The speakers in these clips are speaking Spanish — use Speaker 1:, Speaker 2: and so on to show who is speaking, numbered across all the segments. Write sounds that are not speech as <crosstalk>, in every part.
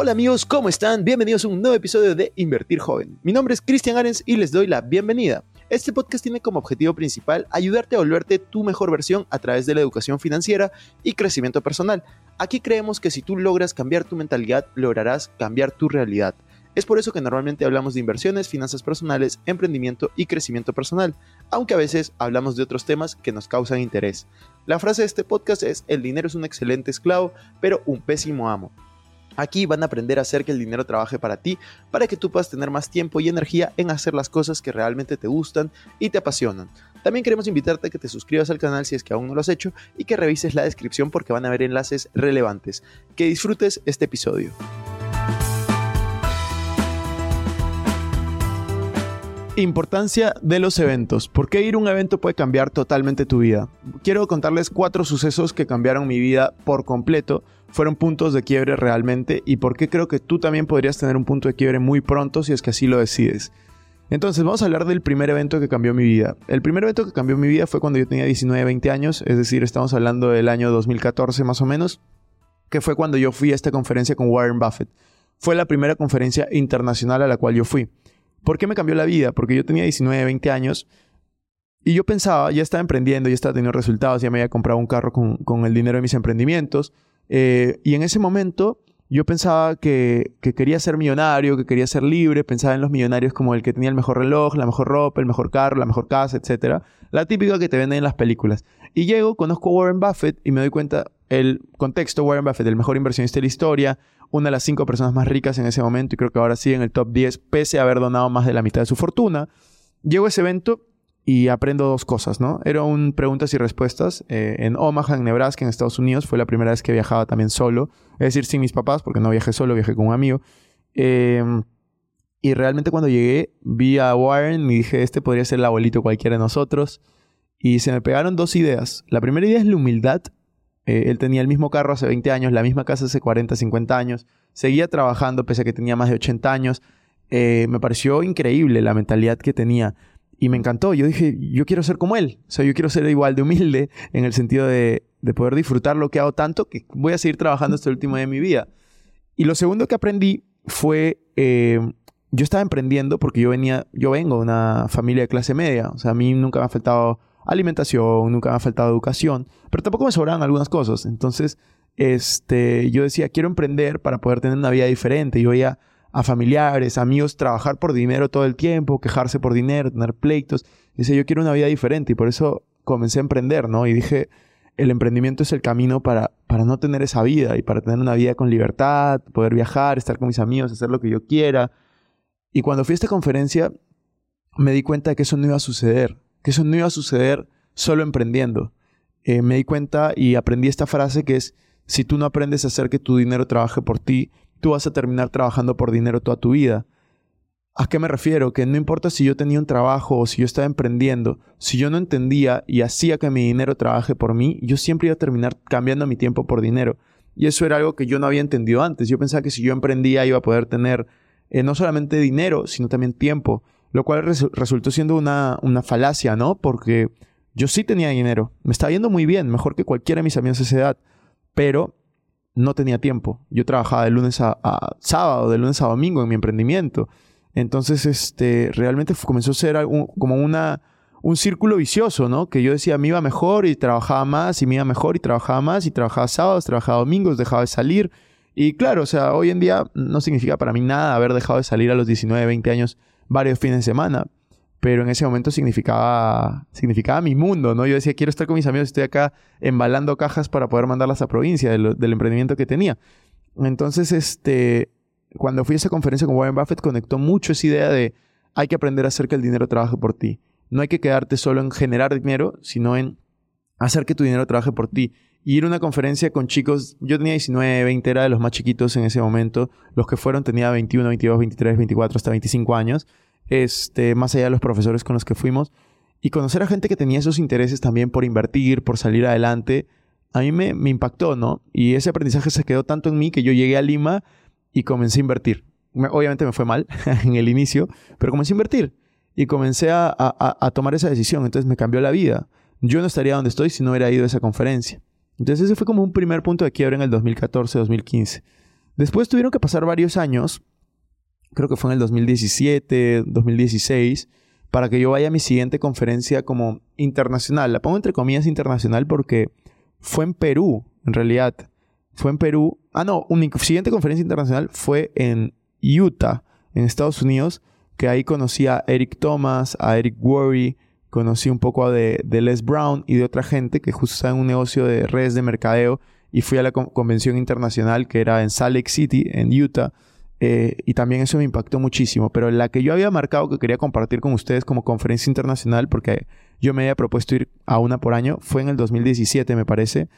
Speaker 1: Hola amigos, ¿cómo están? Bienvenidos a un nuevo episodio de Invertir Joven. Mi nombre es Cristian Arens y les doy la bienvenida. Este podcast tiene como objetivo principal ayudarte a volverte tu mejor versión a través de la educación financiera y crecimiento personal. Aquí creemos que si tú logras cambiar tu mentalidad, lograrás cambiar tu realidad. Es por eso que normalmente hablamos de inversiones, finanzas personales, emprendimiento y crecimiento personal, aunque a veces hablamos de otros temas que nos causan interés. La frase de este podcast es, el dinero es un excelente esclavo, pero un pésimo amo. Aquí van a aprender a hacer que el dinero trabaje para ti, para que tú puedas tener más tiempo y energía en hacer las cosas que realmente te gustan y te apasionan. También queremos invitarte a que te suscribas al canal si es que aún no lo has hecho y que revises la descripción porque van a haber enlaces relevantes. Que disfrutes este episodio. Importancia de los eventos. ¿Por qué ir a un evento puede cambiar totalmente tu vida? Quiero contarles cuatro sucesos que cambiaron mi vida por completo. Fueron puntos de quiebre realmente y por qué creo que tú también podrías tener un punto de quiebre muy pronto si es que así lo decides. Entonces vamos a hablar del primer evento que cambió mi vida. El primer evento que cambió mi vida fue cuando yo tenía 19, 20 años, es decir, estamos hablando del año 2014 más o menos, que fue cuando yo fui a esta conferencia con Warren Buffett. Fue la primera conferencia internacional a la cual yo fui. ¿Por qué me cambió la vida? Porque yo tenía 19, 20 años y yo pensaba, ya estaba emprendiendo, ya estaba teniendo resultados, ya me había comprado un carro con, el dinero de mis emprendimientos. Eh, y en ese momento yo pensaba que, quería ser millonario, que quería ser libre, pensaba en los millonarios como el que tenía el mejor reloj, la mejor ropa, el mejor carro, la mejor casa, etc. La típica que te venden en las películas. Y llego, conozco a Warren Buffett y me doy cuenta el contexto, Warren Buffett, el mejor inversionista de la historia, una de las cinco personas más ricas en ese momento y creo que ahora sí en el top 10, pese a haber donado más de la mitad de su fortuna. Llego a ese evento y aprendo dos cosas, ¿no? Era un preguntas y respuestas eh, en Omaha, en Nebraska, en Estados Unidos. Fue la primera vez que viajaba también solo, es decir, sin mis papás, porque no viajé solo, viajé con un amigo. Em, y realmente cuando llegué, vi a Warren y dije, este podría ser el abuelito cualquiera de nosotros. Y se me pegaron dos ideas. La primera idea es la humildad eh, él tenía el mismo carro hace 20 años, la misma casa hace 40, 50 años. Seguía trabajando pese a que tenía más de 80 años. Eh, me pareció increíble la mentalidad que tenía. Y me encantó. Yo dije, yo quiero ser como él. O sea, yo quiero ser igual de humilde en el sentido de, poder disfrutar lo que hago tanto que voy a seguir trabajando el último día de mi vida. Y lo segundo que aprendí fue, eh, yo estaba emprendiendo porque yo venía, yo vengo de una familia de clase media. O sea, a mí nunca me ha faltado alimentación, nunca me ha faltado educación, pero tampoco me sobraban algunas cosas. Entonces, este, yo decía, quiero emprender para poder tener una vida diferente. Yo veía a familiares, amigos trabajar por dinero todo el tiempo, quejarse por dinero, tener pleitos. Y decía, yo quiero una vida diferente y por eso comencé a emprender, ¿no? Y dije, el emprendimiento es el camino para, para no tener esa vida y para tener una vida con libertad, poder viajar, estar con mis amigos, hacer lo que yo quiera. Y cuando fui a esta conferencia, me di cuenta de que eso no iba a suceder que eso no iba a suceder solo emprendiendo. Eh, me di cuenta y aprendí esta frase que es, si tú no aprendes a hacer que tu dinero trabaje por ti, tú vas a terminar trabajando por dinero toda tu vida. ¿A qué me refiero? Que no importa si yo tenía un trabajo o si yo estaba emprendiendo, si yo no entendía y hacía que mi dinero trabaje por mí, yo siempre iba a terminar cambiando mi tiempo por dinero. Y eso era algo que yo no había entendido antes. Yo pensaba que si yo emprendía iba a poder tener eh, no solamente dinero, sino también tiempo lo cual resultó siendo una, una, falacia, ¿no? Porque yo sí tenía dinero, me estaba yendo muy bien, mejor que cualquiera de mis amigos de esa edad, pero no tenía tiempo. Yo trabajaba de lunes a, sábado, de lunes a domingo en mi emprendimiento. Entonces, este, realmente comenzó a ser como una, un círculo vicioso, ¿no? Que yo decía, me iba mejor y trabajaba más, y me iba mejor y trabajaba más, y trabajaba sábados, trabajaba domingos, dejaba de salir. Y claro, o sea, hoy en día no significa para mí nada haber dejado de salir a los 19, 20 años varios fines de semana, pero en ese momento significaba, significaba mi mundo, ¿no? Yo decía, quiero estar con mis amigos, estoy acá embalando cajas para poder mandarlas a provincia del, emprendimiento que tenía. Entonces, este, cuando fui a esa conferencia con Warren Buffett, conectó mucho esa idea de hay que aprender a hacer que el dinero trabaje por ti. No hay que quedarte solo en generar dinero, sino en hacer que tu dinero trabaje por ti. Ir a una conferencia con chicos, yo tenía 19, 20, era de los más chiquitos en ese momento. Los que fueron tenía 21, 22, 23, 24, hasta 25 años. Este, más allá de los profesores con los que fuimos. Y conocer a gente que tenía esos intereses también por invertir, por salir adelante, a mí me, me impactó, ¿no? Y ese aprendizaje se quedó tanto en mí que yo llegué a Lima y comencé a invertir. obviamente me fue mal <laughs> en el inicio, pero comencé a invertir y comencé a, a, a, tomar esa decisión. Entonces me cambió la vida. Yo no estaría donde estoy si no hubiera ido a esa conferencia. Entonces ese fue como un primer punto de quiebra en el 2014-2015. Después tuvieron que pasar varios años, creo que fue en el 2017, 2016, para que yo vaya a mi siguiente conferencia como internacional. La pongo entre comillas internacional porque fue en Perú, en realidad. Fue en Perú. Ah, no, mi siguiente conferencia internacional fue en Utah, en Estados Unidos, que ahí conocí a Eric Thomas, a Eric Worry, conocí un poco de, Les Brown y de otra gente que justo está en un negocio de redes de mercadeo y fui a la convención internacional que era en Salt Lake City, en Utah. Eh, y también eso me impactó muchísimo. Pero la que yo había marcado que quería compartir con ustedes como conferencia internacional, porque yo me había propuesto ir a una por año, fue en el 2017, me parece,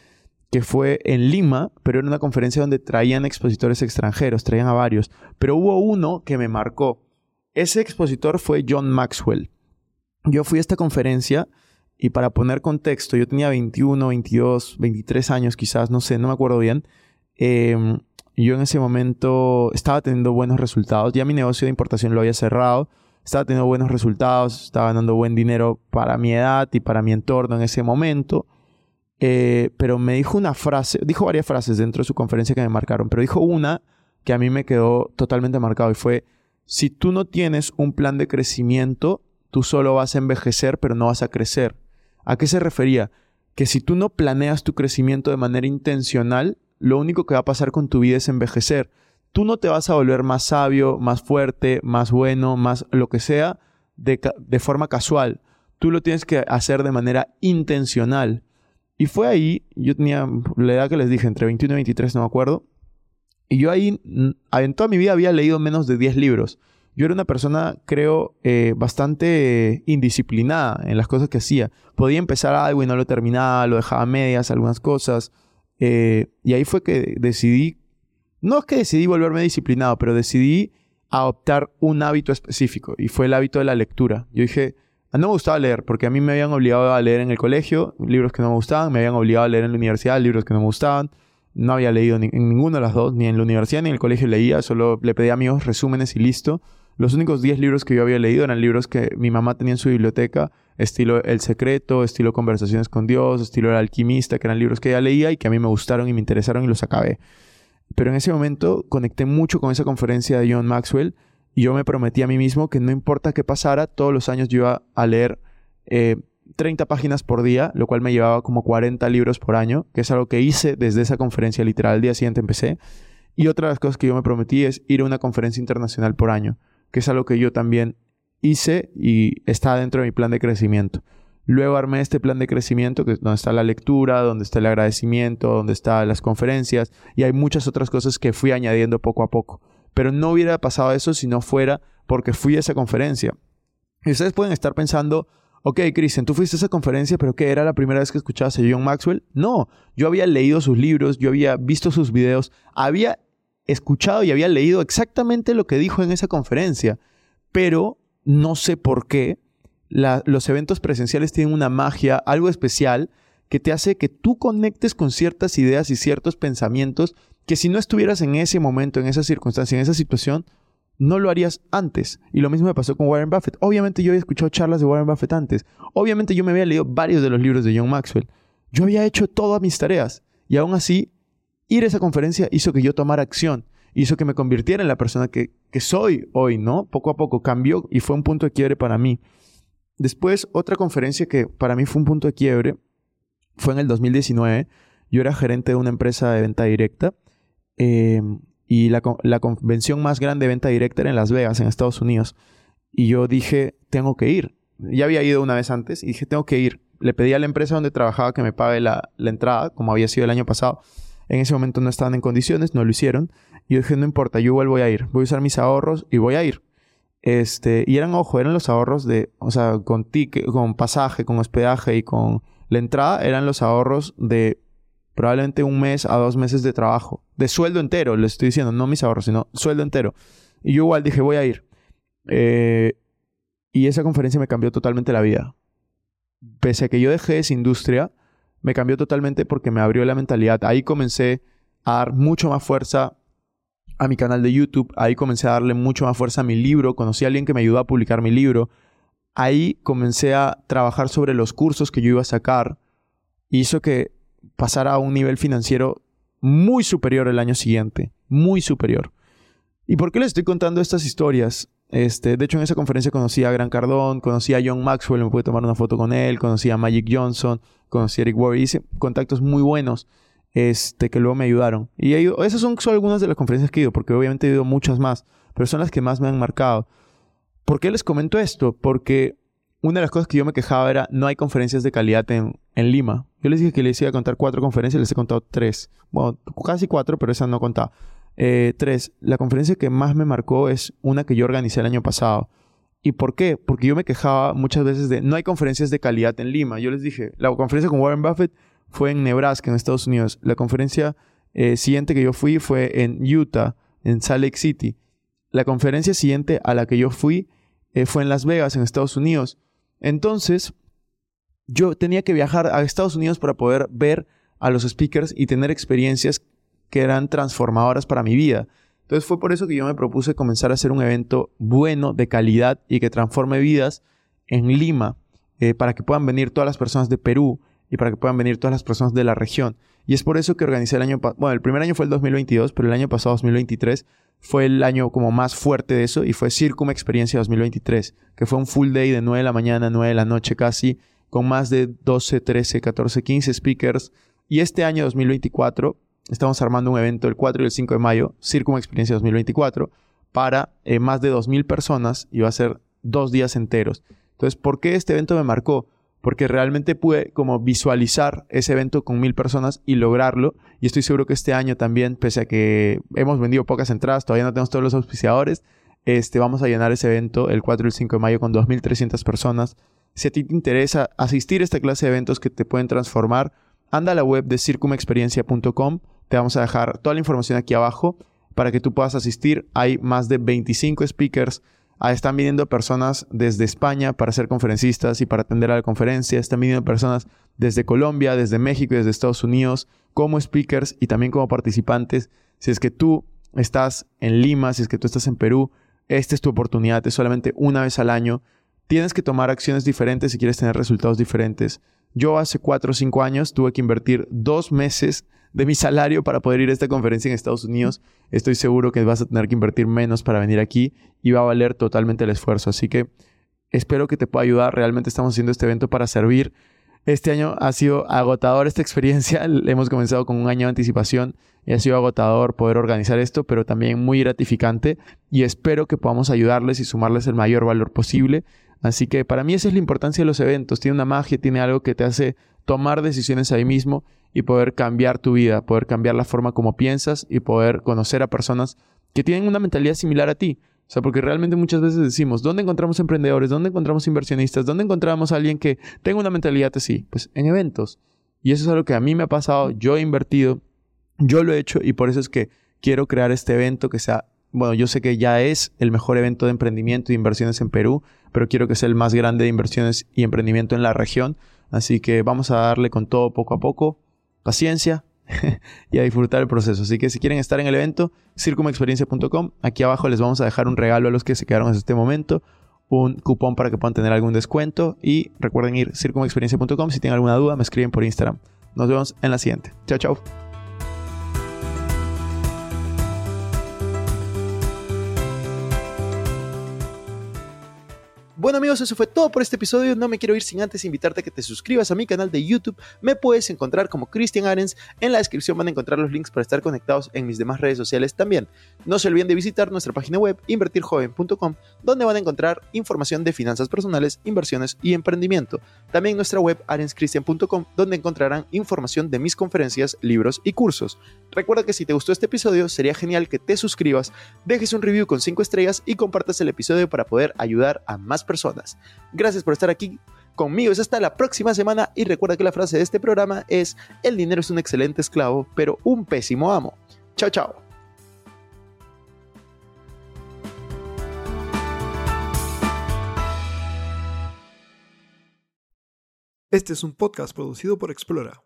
Speaker 1: que fue en Lima, pero era una conferencia donde traían expositores extranjeros, traían a varios. Pero hubo uno que me marcó. Ese expositor fue John Maxwell. Yo fui a esta conferencia y para poner contexto, yo tenía 21, 22, 23 años quizás, no sé, no me acuerdo bien. Eh, yo en ese momento estaba teniendo buenos resultados. Ya mi negocio de importación lo había cerrado. Estaba teniendo buenos resultados. Estaba ganando buen dinero para mi edad y para mi entorno en ese momento. Eh, pero me dijo una frase, dijo varias frases dentro de su conferencia que me marcaron, pero dijo una que a mí me quedó totalmente marcado y fue, si tú no tienes un plan de crecimiento, tú solo vas a envejecer, pero no vas a crecer. ¿A qué se refería? Que si tú no planeas tu crecimiento de manera intencional, lo único que va a pasar con tu vida es envejecer. Tú no te vas a volver más sabio, más fuerte, más bueno, más lo que sea, de, forma casual. Tú lo tienes que hacer de manera intencional. Y fue ahí, yo tenía la edad que les dije, entre 21 y 23, no me acuerdo. Y yo ahí, en toda mi vida había leído menos de 10 libros. Yo era una persona, creo, eh, bastante indisciplinada en las cosas que hacía. Podía empezar algo y no lo terminaba, lo dejaba a medias, algunas cosas. Eh, y ahí fue que decidí, no es que decidí volverme disciplinado, pero decidí adoptar un hábito específico y fue el hábito de la lectura. Yo dije, ah, no me gustaba leer porque a mí me habían obligado a leer en el colegio libros que no me gustaban, me habían obligado a leer en la universidad libros que no me gustaban. No había leído en ninguna de las dos, ni en la universidad ni en el colegio leía, solo le pedía a amigos resúmenes y listo. Los únicos 10 libros que yo había leído eran libros que mi mamá tenía en su biblioteca, estilo El Secreto, estilo Conversaciones con Dios, estilo El Alquimista, que eran libros que ella leía y que a mí me gustaron y me interesaron y los acabé. Pero en ese momento conecté mucho con esa conferencia de John Maxwell y yo me prometí a mí mismo que no importa qué pasara, todos los años yo iba a leer 30 eh, páginas por día, lo cual me llevaba como 40 libros por año, que es algo que hice desde esa conferencia literal. El día siguiente empecé. Y otra de las cosas que yo me prometí es ir a una conferencia internacional por año que es algo que yo también hice y está dentro de mi plan de crecimiento. Luego armé este plan de crecimiento, que es donde está la lectura, donde está el agradecimiento, donde están las conferencias y hay muchas otras cosas que fui añadiendo poco a poco. Pero no hubiera pasado eso si no fuera porque fui a esa conferencia. Y ustedes pueden estar pensando, ok, Cristian, tú fuiste a esa conferencia, pero ¿qué era la primera vez que escuchabas a John Maxwell? No, yo había leído sus libros, yo había visto sus videos, había escuchado y había leído exactamente lo que dijo en esa conferencia, pero no sé por qué los eventos presenciales tienen una magia, algo especial, que te hace que tú conectes con ciertas ideas y ciertos pensamientos que si no estuvieras en ese momento, en esa circunstancia, en esa situación, no lo harías antes. Y lo mismo me pasó con Warren Buffett. Obviamente yo había escuchado charlas de Warren Buffett antes. Obviamente yo me había leído varios de los libros de John Maxwell. Yo había hecho todas mis tareas. Y aún así ir a esa conferencia hizo que yo tomara acción, hizo que me convirtiera en la persona que, soy hoy, ¿no? Poco a poco cambió y fue un punto de quiebre para mí. Después, otra conferencia que para mí fue un punto de quiebre fue en el 2019. Yo era gerente de una empresa de venta directa em, y la, la, convención más grande de venta directa era en Las Vegas, en Estados Unidos. Y yo dije, tengo que ir. Ya había ido una vez antes y dije, tengo que ir. Le pedí a la empresa donde trabajaba que me pague la, la entrada, como había sido el año pasado. En ese momento no estaban en condiciones, no lo hicieron. Y yo dije, no importa, yo igual voy a ir. Voy a usar mis ahorros y voy a ir. Este, y eran, ojo, eran los ahorros de, o sea, con ticket, con pasaje, con hospedaje y con la entrada, eran los ahorros de probablemente un mes a dos meses de trabajo. De sueldo entero, les estoy diciendo, no mis ahorros, sino sueldo entero. Y yo igual dije, voy a ir. Eh, y esa conferencia me cambió totalmente la vida. Pese a que yo dejé esa industria, me cambió totalmente porque me abrió la mentalidad. Ahí comencé a dar mucho más fuerza a mi canal de YouTube, ahí comencé a darle mucho más fuerza a mi libro, conocí a alguien que me ayudó a publicar mi libro, ahí comencé a trabajar sobre los cursos que yo iba a sacar, hizo que pasara a un nivel financiero muy superior el año siguiente, muy superior. ¿Y por qué les estoy contando estas historias? Este, de hecho, en esa conferencia conocí a Gran Cardón, conocí a John Maxwell, me pude tomar una foto con él, conocí a Magic Johnson, conocí a Eric Worre, hice contactos muy buenos este, que luego me ayudaron. Y esas son solo algunas de las conferencias que he ido, porque obviamente he ido muchas más, pero son las que más me han marcado. ¿Por qué les comento esto? Porque una de las cosas que yo me quejaba era no hay conferencias de calidad en, en Lima. Yo les dije que les iba a contar cuatro conferencias, les he contado tres. Bueno, casi cuatro, pero esa no contaba. Eh, tres, la conferencia que más me marcó es una que yo organicé el año pasado. ¿Y por qué? Porque yo me quejaba muchas veces de no hay conferencias de calidad en Lima. Yo les dije, la conferencia con Warren Buffett fue en Nebraska, en Estados Unidos. La conferencia eh, siguiente que yo fui fue en Utah, en Salt Lake City. La conferencia siguiente a la que yo fui eh, fue en Las Vegas, en Estados Unidos. Entonces, yo tenía que viajar a Estados Unidos para poder ver a los speakers y tener experiencias que eran transformadoras para mi vida. Entonces fue por eso que yo me propuse comenzar a hacer un evento bueno, de calidad y que transforme vidas en Lima, eh, para que puedan venir todas las personas de Perú y para que puedan venir todas las personas de la región. Y es por eso que organicé el año, bueno, el primer año fue el 2022, pero el año pasado, 2023, fue el año como más fuerte de eso y fue Circum Experiencia 2023, que fue un full day de 9 de la mañana a 9 de la noche casi, con más de 12, 13, 14, 15 speakers. Y este año 2024 estamos armando un evento el 4 y el 5 de mayo, Circum Experiencia 2024, para eh, más de 2.000 personas y va a ser dos días enteros. Entonces, ¿por qué este evento me marcó? Porque realmente pude como visualizar ese evento con mil personas y lograrlo. Y estoy seguro que este año también, pese a que hemos vendido pocas entradas, todavía no tenemos todos los auspiciadores, este, vamos a llenar ese evento el 4 y el 5 de mayo con 2.300 personas. Si a ti te interesa asistir a esta clase de eventos que te pueden transformar, anda a la web de circumexperiencia.com. Te vamos a dejar toda la información aquí abajo para que tú puedas asistir. Hay más de 25 speakers. Ah, están viniendo personas desde España para ser conferencistas y para atender a la conferencia. Están viniendo personas desde Colombia, desde México y desde Estados Unidos como speakers y también como participantes. Si es que tú estás en Lima, si es que tú estás en Perú, esta es tu oportunidad. Es solamente una vez al año. Tienes que tomar acciones diferentes si quieres tener resultados diferentes. Yo hace cuatro o cinco años tuve que invertir dos meses de mi salario para poder ir a esta conferencia en Estados Unidos. Estoy seguro que vas a tener que invertir menos para venir aquí y va a valer totalmente el esfuerzo. Así que espero que te pueda ayudar. Realmente estamos haciendo este evento para servir. Este año ha sido agotador esta experiencia. <laughs> Hemos comenzado con un año de anticipación y ha sido agotador poder organizar esto, pero también muy gratificante y espero que podamos ayudarles y sumarles el mayor valor posible. Así que para mí esa es la importancia de los eventos. Tiene una magia, tiene algo que te hace tomar decisiones ahí mismo y poder cambiar tu vida, poder cambiar la forma como piensas y poder conocer a personas que tienen una mentalidad similar a ti. O sea, porque realmente muchas veces decimos, ¿dónde encontramos emprendedores? ¿Dónde encontramos inversionistas? ¿Dónde encontramos alguien que tenga una mentalidad así? Pues en eventos. Y eso es algo que a mí me ha pasado, yo he invertido, yo lo he hecho y por eso es que quiero crear este evento que sea bueno, yo sé que ya es el mejor evento de emprendimiento y inversiones en Perú, pero quiero que sea el más grande de inversiones y emprendimiento en la región. Así que vamos a darle con todo poco a poco, paciencia <laughs> y a disfrutar el proceso. Así que si quieren estar en el evento, circumexperiencia.com, aquí abajo les vamos a dejar un regalo a los que se quedaron hasta este momento, un cupón para que puedan tener algún descuento y recuerden ir circumexperiencia.com. Si tienen alguna duda, me escriben por Instagram. Nos vemos en la siguiente. Chao, chao. Bueno amigos, eso fue todo por este episodio. No me quiero ir sin antes invitarte a que te suscribas a mi canal de YouTube. Me puedes encontrar como Christian Arens. En la descripción van a encontrar los links para estar conectados en mis demás redes sociales también. No se olviden de visitar nuestra página web invertirjoven.com, donde van a encontrar información de finanzas personales, inversiones y emprendimiento. También nuestra web arenschristian.com, donde encontrarán información de mis conferencias, libros y cursos. Recuerda que si te gustó este episodio, sería genial que te suscribas, dejes un review con 5 estrellas y compartas el episodio para poder ayudar a más personas personas. Gracias por estar aquí conmigo. Es hasta la próxima semana y recuerda que la frase de este programa es, el dinero es un excelente esclavo, pero un pésimo amo. Chao, chao.
Speaker 2: Este es un podcast producido por Explora.